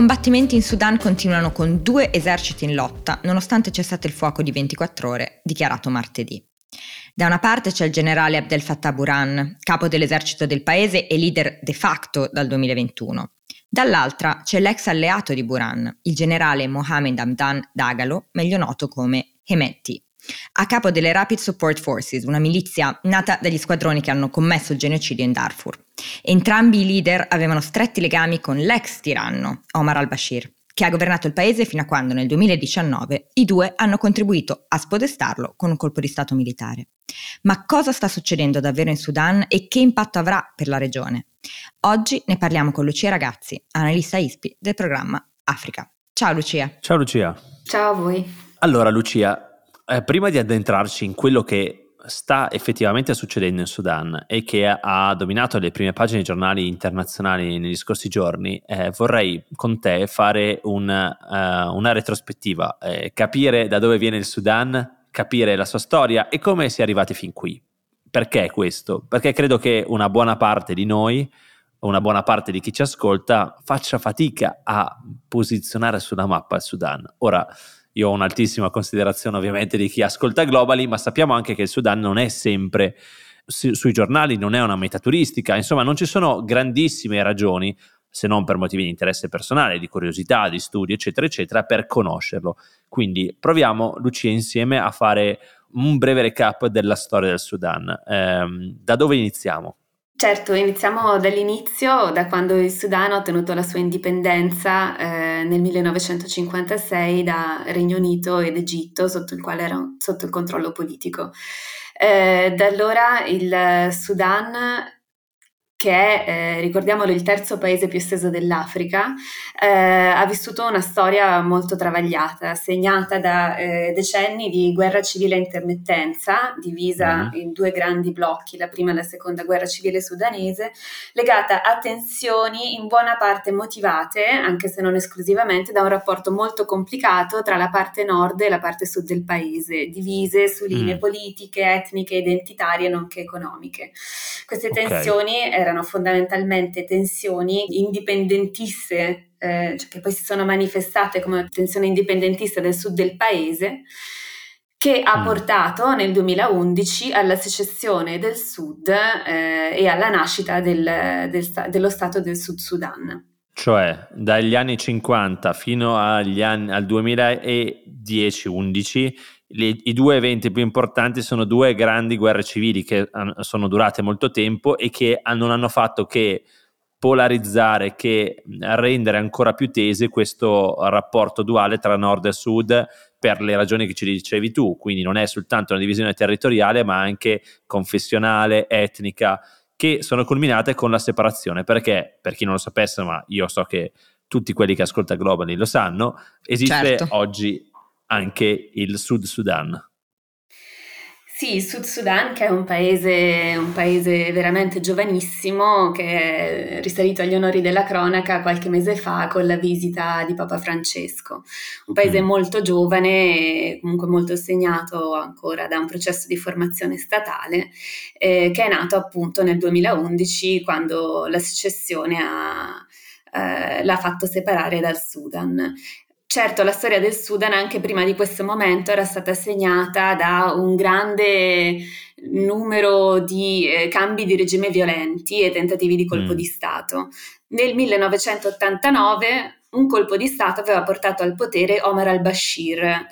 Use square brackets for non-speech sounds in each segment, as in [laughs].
Combattimenti in Sudan continuano con due eserciti in lotta, nonostante cessate il fuoco di 24 ore, dichiarato martedì. Da una parte c'è il generale Abdel Fattah Burhan, capo dell'esercito del paese e leader de facto dal 2021. Dall'altra c'è l'ex alleato di Burhan, il generale Mohamed Hamdan Dagalo, meglio noto come Hemeti, a capo delle Rapid Support Forces, una milizia nata dagli squadroni che hanno commesso il genocidio in Darfur. Entrambi i leader avevano stretti legami con l'ex tiranno, Omar al-Bashir, che ha governato il paese fino a quando nel 2019 i due hanno contribuito a spodestarlo con un colpo di Stato militare. Ma cosa sta succedendo davvero in Sudan e che impatto avrà per la regione? Oggi ne parliamo con Lucia Ragazzi, analista ISPI del programma Africa. Ciao Lucia. Ciao Lucia. Ciao a voi. Allora Lucia, eh, prima di addentrarci in quello che sta effettivamente succedendo in Sudan e che ha dominato le prime pagine dei giornali internazionali negli scorsi giorni, eh, vorrei con te fare un, uh, una retrospettiva, eh, capire da dove viene il Sudan, capire la sua storia e come si è arrivati fin qui. Perché questo? Perché credo che una buona parte di noi, una buona parte di chi ci ascolta, faccia fatica a posizionare sulla mappa il Sudan. Ora, io ho un'altissima considerazione ovviamente di chi ascolta Globally, ma sappiamo anche che il Sudan non è sempre su, sui giornali, non è una meta turistica, insomma non ci sono grandissime ragioni, se non per motivi di interesse personale, di curiosità, di studio, eccetera, eccetera, per conoscerlo. Quindi proviamo, Lucia, insieme a fare un breve recap della storia del Sudan. Eh, da dove iniziamo? Certo, iniziamo dall'inizio, da quando il Sudan ha ottenuto la sua indipendenza eh, nel 1956 da Regno Unito ed Egitto, sotto il quale era sotto il controllo politico. Eh, da allora il Sudan che è, eh, ricordiamolo, il terzo paese più esteso dell'Africa, eh, ha vissuto una storia molto travagliata, segnata da eh, decenni di guerra civile a intermittenza, divisa mm. in due grandi blocchi, la prima e la seconda guerra civile sudanese, legata a tensioni in buona parte motivate, anche se non esclusivamente, da un rapporto molto complicato tra la parte nord e la parte sud del paese, divise su linee mm. politiche, etniche, identitarie, nonché economiche. Queste okay. tensioni erano erano fondamentalmente tensioni indipendentiste, eh, cioè che poi si sono manifestate come tensione indipendentista del sud del paese, che ha mm. portato nel 2011 alla secessione del Sud eh, e alla nascita del, del, dello Stato del Sud Sudan. Cioè dagli anni 50 fino anni, al 2010-11 le, i due eventi più importanti sono due grandi guerre civili che sono durate molto tempo e che non hanno fatto che polarizzare, che rendere ancora più tese questo rapporto duale tra nord e sud per le ragioni che ci dicevi tu, quindi non è soltanto una divisione territoriale ma anche confessionale, etnica, che sono culminate con la separazione, perché per chi non lo sapesse, ma io so che tutti quelli che ascolta Globally lo sanno, esiste certo. oggi anche il Sud Sudan. Sì, il Sud Sudan che è un paese, un paese veramente giovanissimo che è risalito agli onori della cronaca qualche mese fa con la visita di Papa Francesco. Un paese mm. molto giovane comunque molto segnato ancora da un processo di formazione statale eh, che è nato appunto nel 2011 quando la secessione ha, eh, l'ha fatto separare dal Sudan. Certo, la storia del Sudan anche prima di questo momento era stata segnata da un grande numero di eh, cambi di regime violenti e tentativi di colpo mm. di Stato. Nel 1989 un colpo di Stato aveva portato al potere Omar al-Bashir.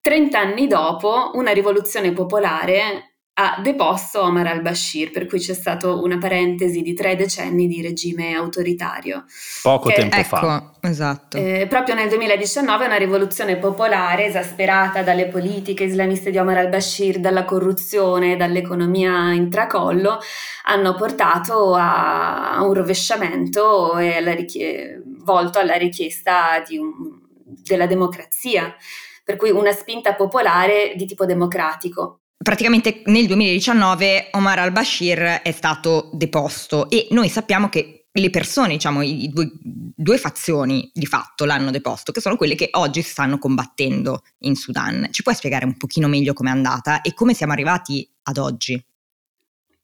Trent'anni dopo una rivoluzione popolare ha deposto Omar al-Bashir, per cui c'è stata una parentesi di tre decenni di regime autoritario. Poco che, tempo ecco, fa. Esatto. Eh, proprio nel 2019 una rivoluzione popolare esasperata dalle politiche islamiste di Omar al-Bashir, dalla corruzione, dall'economia in tracollo, hanno portato a, a un rovesciamento e alla richiesta volto alla richiesta un, della democrazia, per cui una spinta popolare di tipo democratico. Praticamente nel 2019 Omar al-Bashir è stato deposto e noi sappiamo che le persone, diciamo, i due, due, fazioni di fatto l'hanno deposto, che sono quelle che oggi stanno combattendo in Sudan. Ci puoi spiegare un pochino meglio com'è andata e come siamo arrivati ad oggi?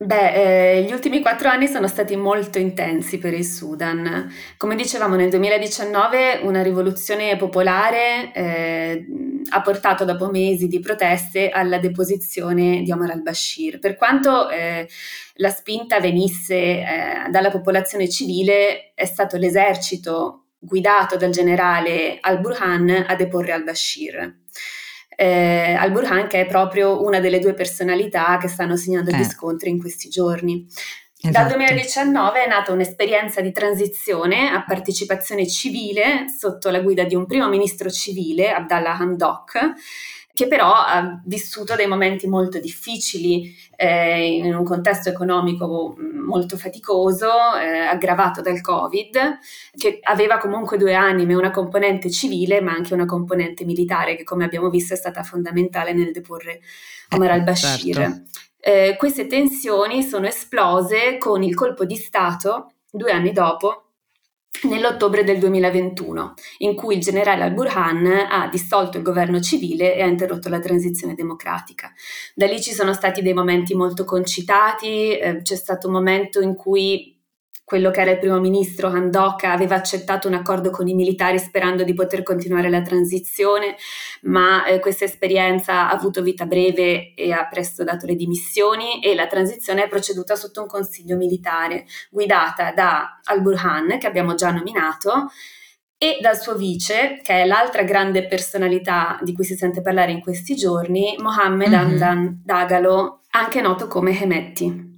Beh, eh, gli ultimi quattro anni sono stati molto intensi per il Sudan. Come dicevamo, nel 2019 una rivoluzione popolare eh, ha portato dopo mesi di proteste alla deposizione di Omar al-Bashir. Per quanto eh, la spinta venisse eh, dalla popolazione civile, è stato l'esercito guidato dal generale al-Burhan a deporre al-Bashir eh, Al-Burhan che è proprio una delle due personalità che stanno segnando eh. gli scontri in questi giorni. Esatto. Dal 2019 è nata un'esperienza di transizione a partecipazione civile sotto la guida di un primo ministro civile, Abdallah Hamdok, che però ha vissuto dei momenti molto difficili eh, in un contesto economico mm, molto faticoso, eh, aggravato dal Covid, che aveva comunque due anime, una componente civile ma anche una componente militare che come abbiamo visto è stata fondamentale nel deporre Omar eh, al-Bashir. Certo. Eh, queste tensioni sono esplose con il colpo di Stato due anni dopo nell'ottobre del 2021, in cui il generale al-Burhan ha dissolto il governo civile e ha interrotto la transizione democratica. Da lì ci sono stati dei momenti molto concitati, eh, c'è stato un momento in cui quello che era il primo ministro Handoka aveva accettato un accordo con i militari sperando di poter continuare la transizione, ma eh, questa esperienza ha avuto vita breve e ha presto dato le dimissioni e la transizione è proceduta sotto un consiglio militare guidata da Al-Burhan, che abbiamo già nominato, e dal suo vice, che è l'altra grande personalità di cui si sente parlare in questi giorni, Mohammed mm-hmm. Hamdan Dagalo, anche noto come Hemetti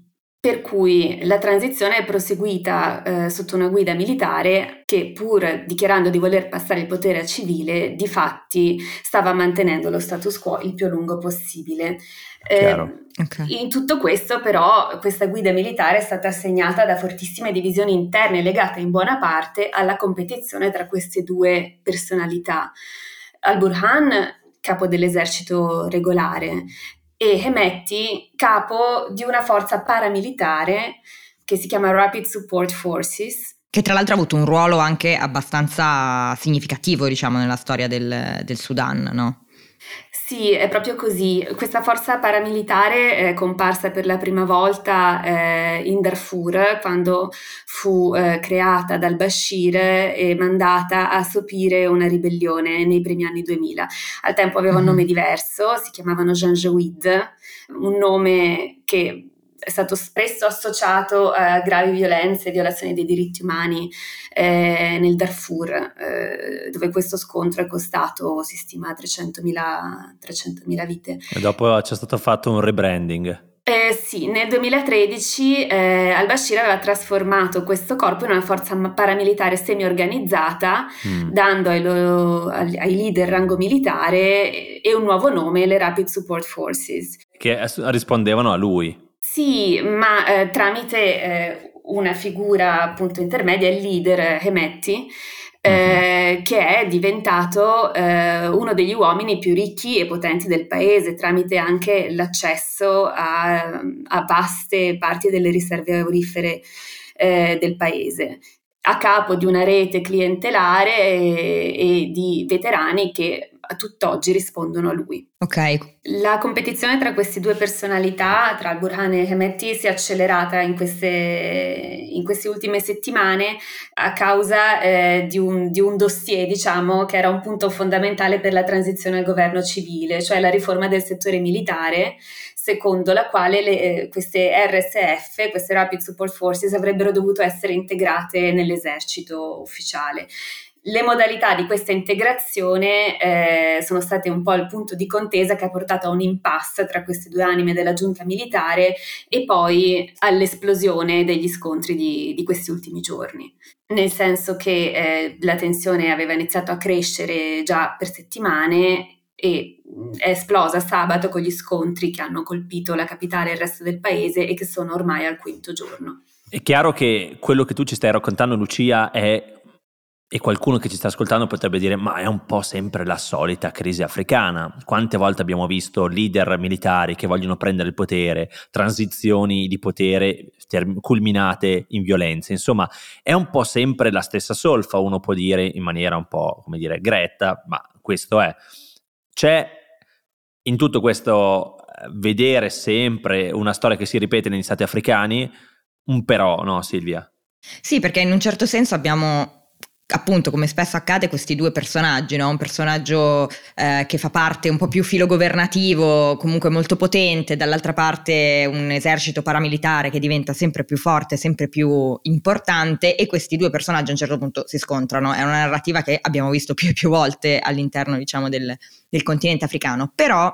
per cui la transizione è proseguita eh, sotto una guida militare che pur dichiarando di voler passare il potere a civile, di fatti stava mantenendo lo status quo il più a lungo possibile. Eh, okay. In tutto questo però questa guida militare è stata segnata da fortissime divisioni interne legate in buona parte alla competizione tra queste due personalità. Al-Burhan capo dell'esercito regolare, e Hemetti, capo di una forza paramilitare che si chiama Rapid Support Forces. Che tra l'altro ha avuto un ruolo anche abbastanza significativo, diciamo, nella storia del, del Sudan, no? Sì, è proprio così. Questa forza paramilitare è comparsa per la prima volta eh, in Darfur quando fu eh, creata dal Bashir e mandata a sopire una ribellione nei primi anni 2000. Al tempo aveva un mm-hmm. nome diverso, si chiamavano Jouid, un nome che è stato spesso associato a gravi violenze e violazioni dei diritti umani eh, nel Darfur, eh, dove questo scontro è costato, si stima, 300.000, 300.000 vite. E dopo c'è stato fatto un rebranding. Eh, sì, nel 2013 eh, al-Bashir aveva trasformato questo corpo in una forza paramilitare semi-organizzata, mm. dando ai, loro, ai, leader rango militare e un nuovo nome, le Rapid Support Forces. Che rispondevano a lui. Sì, ma eh, tramite eh, una figura appunto intermedia, il leader Hemetti, eh, uh-huh. che è diventato eh, uno degli uomini più ricchi e potenti del paese, tramite anche l'accesso a, a vaste parti delle riserve aurifere eh, del paese a capo di una rete clientelare e, e di veterani che a tutt'oggi rispondono a lui. Ok. La competizione tra queste due personalità, tra Al-Burhan e Hemeti, si è accelerata in queste, in queste ultime settimane a causa eh, di, un, di, un, dossier, diciamo, che era un punto fondamentale per la transizione al governo civile, cioè la riforma del settore militare secondo la quale le, eh, queste RSF, queste Rapid Support Forces, avrebbero dovuto essere integrate nell'esercito ufficiale. Le modalità di questa integrazione eh, sono state un po' il punto di contesa che ha portato a un impasse tra queste due anime della giunta militare e poi all'esplosione degli scontri di, di questi ultimi giorni. Nel senso che eh, la tensione aveva iniziato a crescere già per settimane e è esplosa sabato con gli scontri che hanno colpito la capitale e il resto del paese e che sono ormai al quinto giorno. È chiaro che quello che tu ci stai raccontando, Lucia, è E qualcuno che ci sta ascoltando potrebbe dire: Ma è un po' sempre la solita crisi africana. Quante volte abbiamo visto leader militari che vogliono prendere il potere, transizioni di potere term- culminate in violenza. Insomma, è un po' sempre la stessa solfa, uno può dire in maniera un po' come dire gretta, ma questo è. C'è in tutto questo eh, vedere sempre una storia che si ripete negli stati africani, un però, no, Silvia? Sì, perché in un certo senso abbiamo appunto come spesso accade questi due personaggi, no? un personaggio eh, che fa parte un po' più filogovernativo, comunque molto potente, dall'altra parte un esercito paramilitare che diventa sempre più forte, sempre più importante e questi due personaggi a un certo punto si scontrano, è una narrativa che abbiamo visto più e più volte all'interno diciamo del, del continente africano, però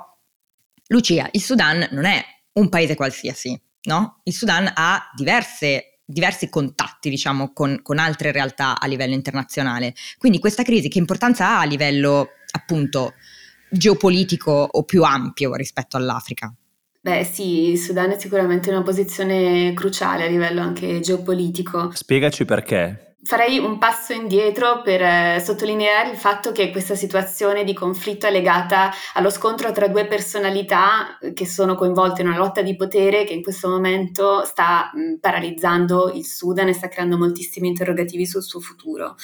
Lucia, il Sudan non è un paese qualsiasi, no? Il Sudan ha diverse diversi contatti, diciamo, con, con, altre realtà a livello internazionale. Quindi questa crisi che importanza ha a livello appunto geopolitico o più ampio rispetto all'Africa? Beh sì, il Sudan è sicuramente una posizione cruciale a livello anche geopolitico. Spiegaci perché. Farei un passo indietro per eh, sottolineare il fatto che questa situazione di conflitto è legata allo scontro tra due personalità eh, che sono coinvolte in una lotta di potere che in questo momento sta mh, paralizzando il Sudan e sta creando moltissimi interrogativi sul suo futuro.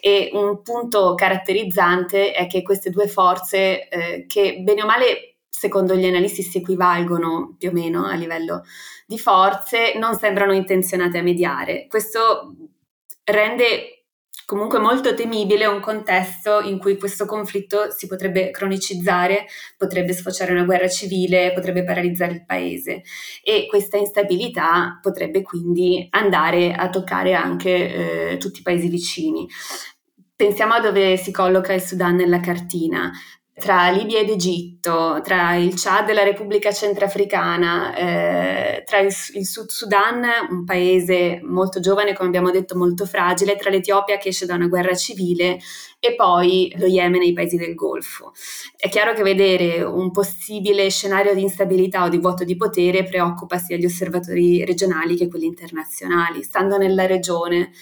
E un punto caratterizzante è che queste due forze, eh, che bene o male secondo gli analisti si equivalgono più o meno a livello di forze, non sembrano intenzionate a mediare. Questo rende comunque molto temibile un contesto in cui questo conflitto si potrebbe cronicizzare, potrebbe sfociare una guerra civile, potrebbe paralizzare il paese e questa instabilità potrebbe quindi andare a toccare anche eh, tutti i paesi vicini. Pensiamo a dove si colloca il Sudan nella cartina tra Libia ed Egitto, tra il Chad e la Repubblica Centrafricana, eh, tra il, il, Sud Sudan, un paese molto giovane, come abbiamo detto, molto fragile, tra l'Etiopia che esce da una guerra civile e poi lo Yemen e i paesi del Golfo. È chiaro che vedere un possibile scenario di instabilità o di vuoto di potere preoccupa sia gli osservatori regionali che quelli internazionali. Stando nella regione,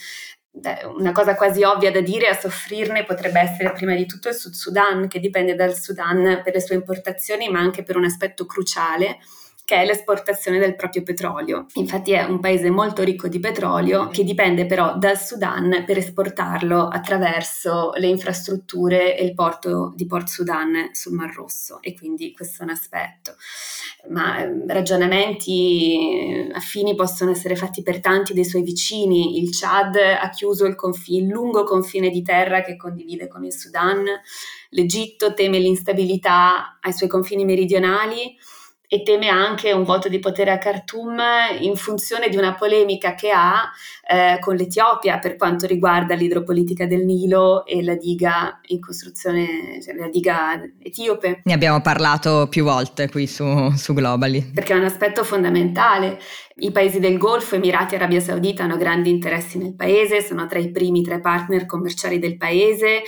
una cosa quasi ovvia da dire, a soffrirne potrebbe essere prima di tutto il Sud Sudan, che dipende dal Sudan per le sue importazioni, ma anche per un aspetto cruciale, che è l'esportazione del proprio petrolio. Infatti è un paese molto ricco di petrolio che dipende però dal Sudan per esportarlo attraverso le infrastrutture e il porto di Port Sudan sul Mar Rosso e quindi questo è un aspetto. Ma ehm, ragionamenti affini possono essere fatti per tanti dei suoi vicini. Il Chad ha chiuso il, confi- il lungo confine di terra che condivide con il Sudan. L'Egitto teme l'instabilità ai suoi confini meridionali e teme anche un voto di potere a Khartoum in funzione di una polemica che ha eh, con l'Etiopia per quanto riguarda l'idropolitica del Nilo e la diga in costruzione, cioè la diga etiope. Ne abbiamo parlato più volte qui su, su Globally. Perché è un aspetto fondamentale. I paesi del Golfo, Emirati e Arabia Saudita hanno grandi interessi nel paese, sono tra i primi tre partner commerciali del paese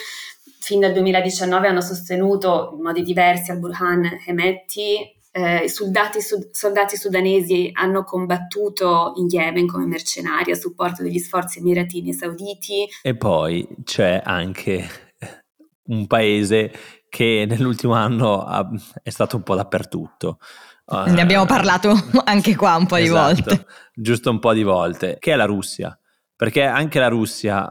fin dal 2019 hanno sostenuto in modi diversi al-Burhan Hemeti eh, soldati, sud- soldati, sudanesi hanno combattuto in Yemen come mercenari a supporto degli sforzi emiratini e sauditi. E poi c'è anche un paese che nell'ultimo anno ha, è stato un po' dappertutto. Ne abbiamo eh, parlato [laughs] anche qua un po' esatto, di volte. Giusto un po' di volte, che è la Russia. Perché anche la Russia,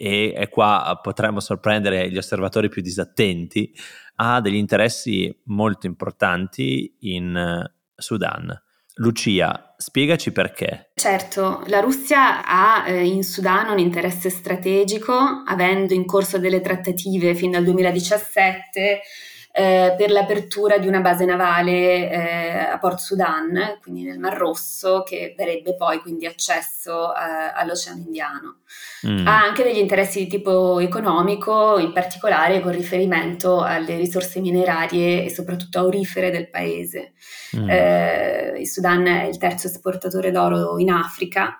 e qua potremmo sorprendere gli osservatori più disattenti, ha degli interessi molto importanti in eh, Sudan. Lucia, spiegaci perché. Certo, la Russia ha eh, in Sudan un interesse strategico, avendo in corso delle trattative fin dal 2017 eh, per l'apertura di una base navale eh, a Port Sudan, quindi nel Mar Rosso, che darebbe poi quindi accesso eh, all'Oceano Indiano. Mm. Ha anche degli interessi di tipo economico, in particolare con riferimento alle risorse minerarie e soprattutto aurifere del paese. Mm. Eh, il Sudan è il terzo esportatore d'oro in Africa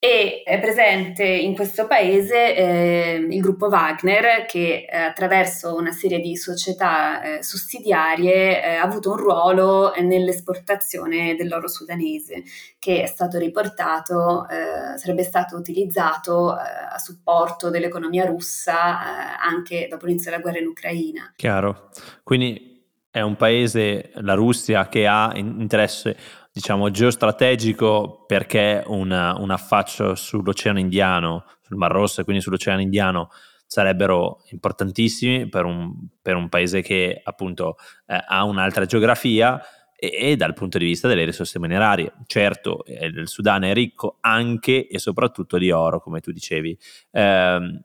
e è presente in questo paese eh, il gruppo Wagner che eh, attraverso una serie di società eh, sussidiarie eh, ha avuto un ruolo nell'esportazione dell'oro sudanese che è stato riportato, eh, sarebbe stato utilizzato eh, a supporto dell'economia russa anche dopo l'inizio della guerra in Ucraina. Chiaro, quindi è un paese, la Russia, che ha interesse diciamo, geostrategico perché una, un affaccio sull'Oceano Indiano, sul Mar Rosso e quindi sull'Oceano Indiano sarebbero importantissimi per un, per un paese che appunto eh, ha un'altra geografia e, e, dal punto di vista delle risorse minerarie. Certo, eh, il Sudan è ricco anche e soprattutto di oro, come tu dicevi. Eh,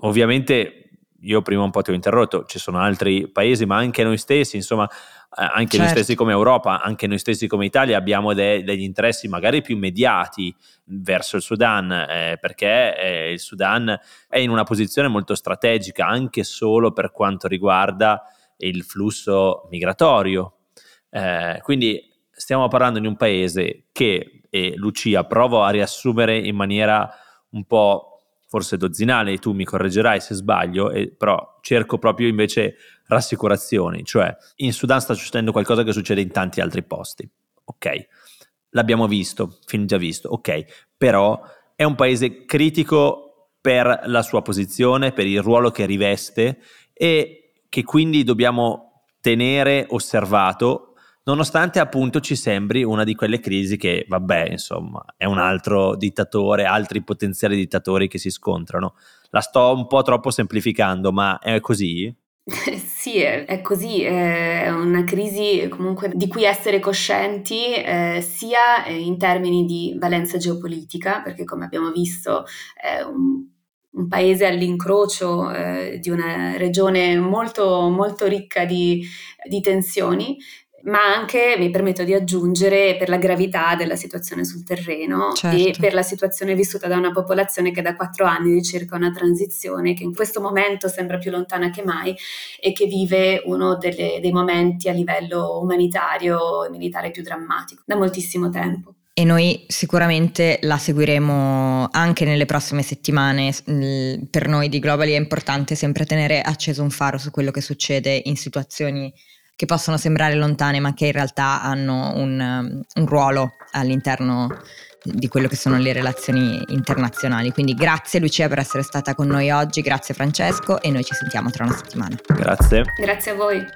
ovviamente io prima un po' ti ho interrotto, ci sono altri paesi, ma anche noi stessi, insomma, eh, anche certo. noi stessi come Europa, anche noi stessi come Italia abbiamo de- degli interessi magari più immediati verso il Sudan, eh, perché eh, il Sudan è in una posizione molto strategica anche solo per quanto riguarda il flusso migratorio. Eh, quindi stiamo parlando di un paese che, e Lucia, provo a riassumere in maniera un po' forse dozzinale, tu mi correggerai se sbaglio, e, però cerco proprio invece rassicurazioni, cioè in Sudan sta succedendo qualcosa che succede in tanti altri posti, ok, l'abbiamo visto, fin già visto, ok, però è un paese critico per la sua posizione, per il ruolo che riveste e che quindi dobbiamo tenere osservato nonostante appunto ci sembri una di quelle crisi che, vabbè, insomma, è un altro dittatore, altri potenziali dittatori che si scontrano. La sto un po' troppo semplificando, ma è così? [laughs] Sì, è, è così, è una crisi comunque di cui essere coscienti eh, sia in termini di valenza geopolitica, perché come abbiamo visto è un un paese all'incrocio eh, di una regione molto, molto ricca di, di tensioni, ma anche, mi permetto di aggiungere, per la gravità della situazione sul terreno certo. e per la situazione vissuta da una popolazione che da quattro anni cerca una transizione che in questo momento sembra più lontana che mai e che vive uno delle, dei momenti a livello umanitario e militare più drammatico da moltissimo tempo. E noi sicuramente la seguiremo anche nelle prossime settimane. Per noi di Globally è importante sempre tenere acceso un faro su quello che succede in situazioni che possono sembrare lontane ma che in realtà hanno un, un ruolo all'interno di quello che sono le relazioni internazionali. Quindi grazie Lucia per essere stata con noi oggi, grazie Francesco e noi ci sentiamo tra una settimana. Grazie. Grazie a voi.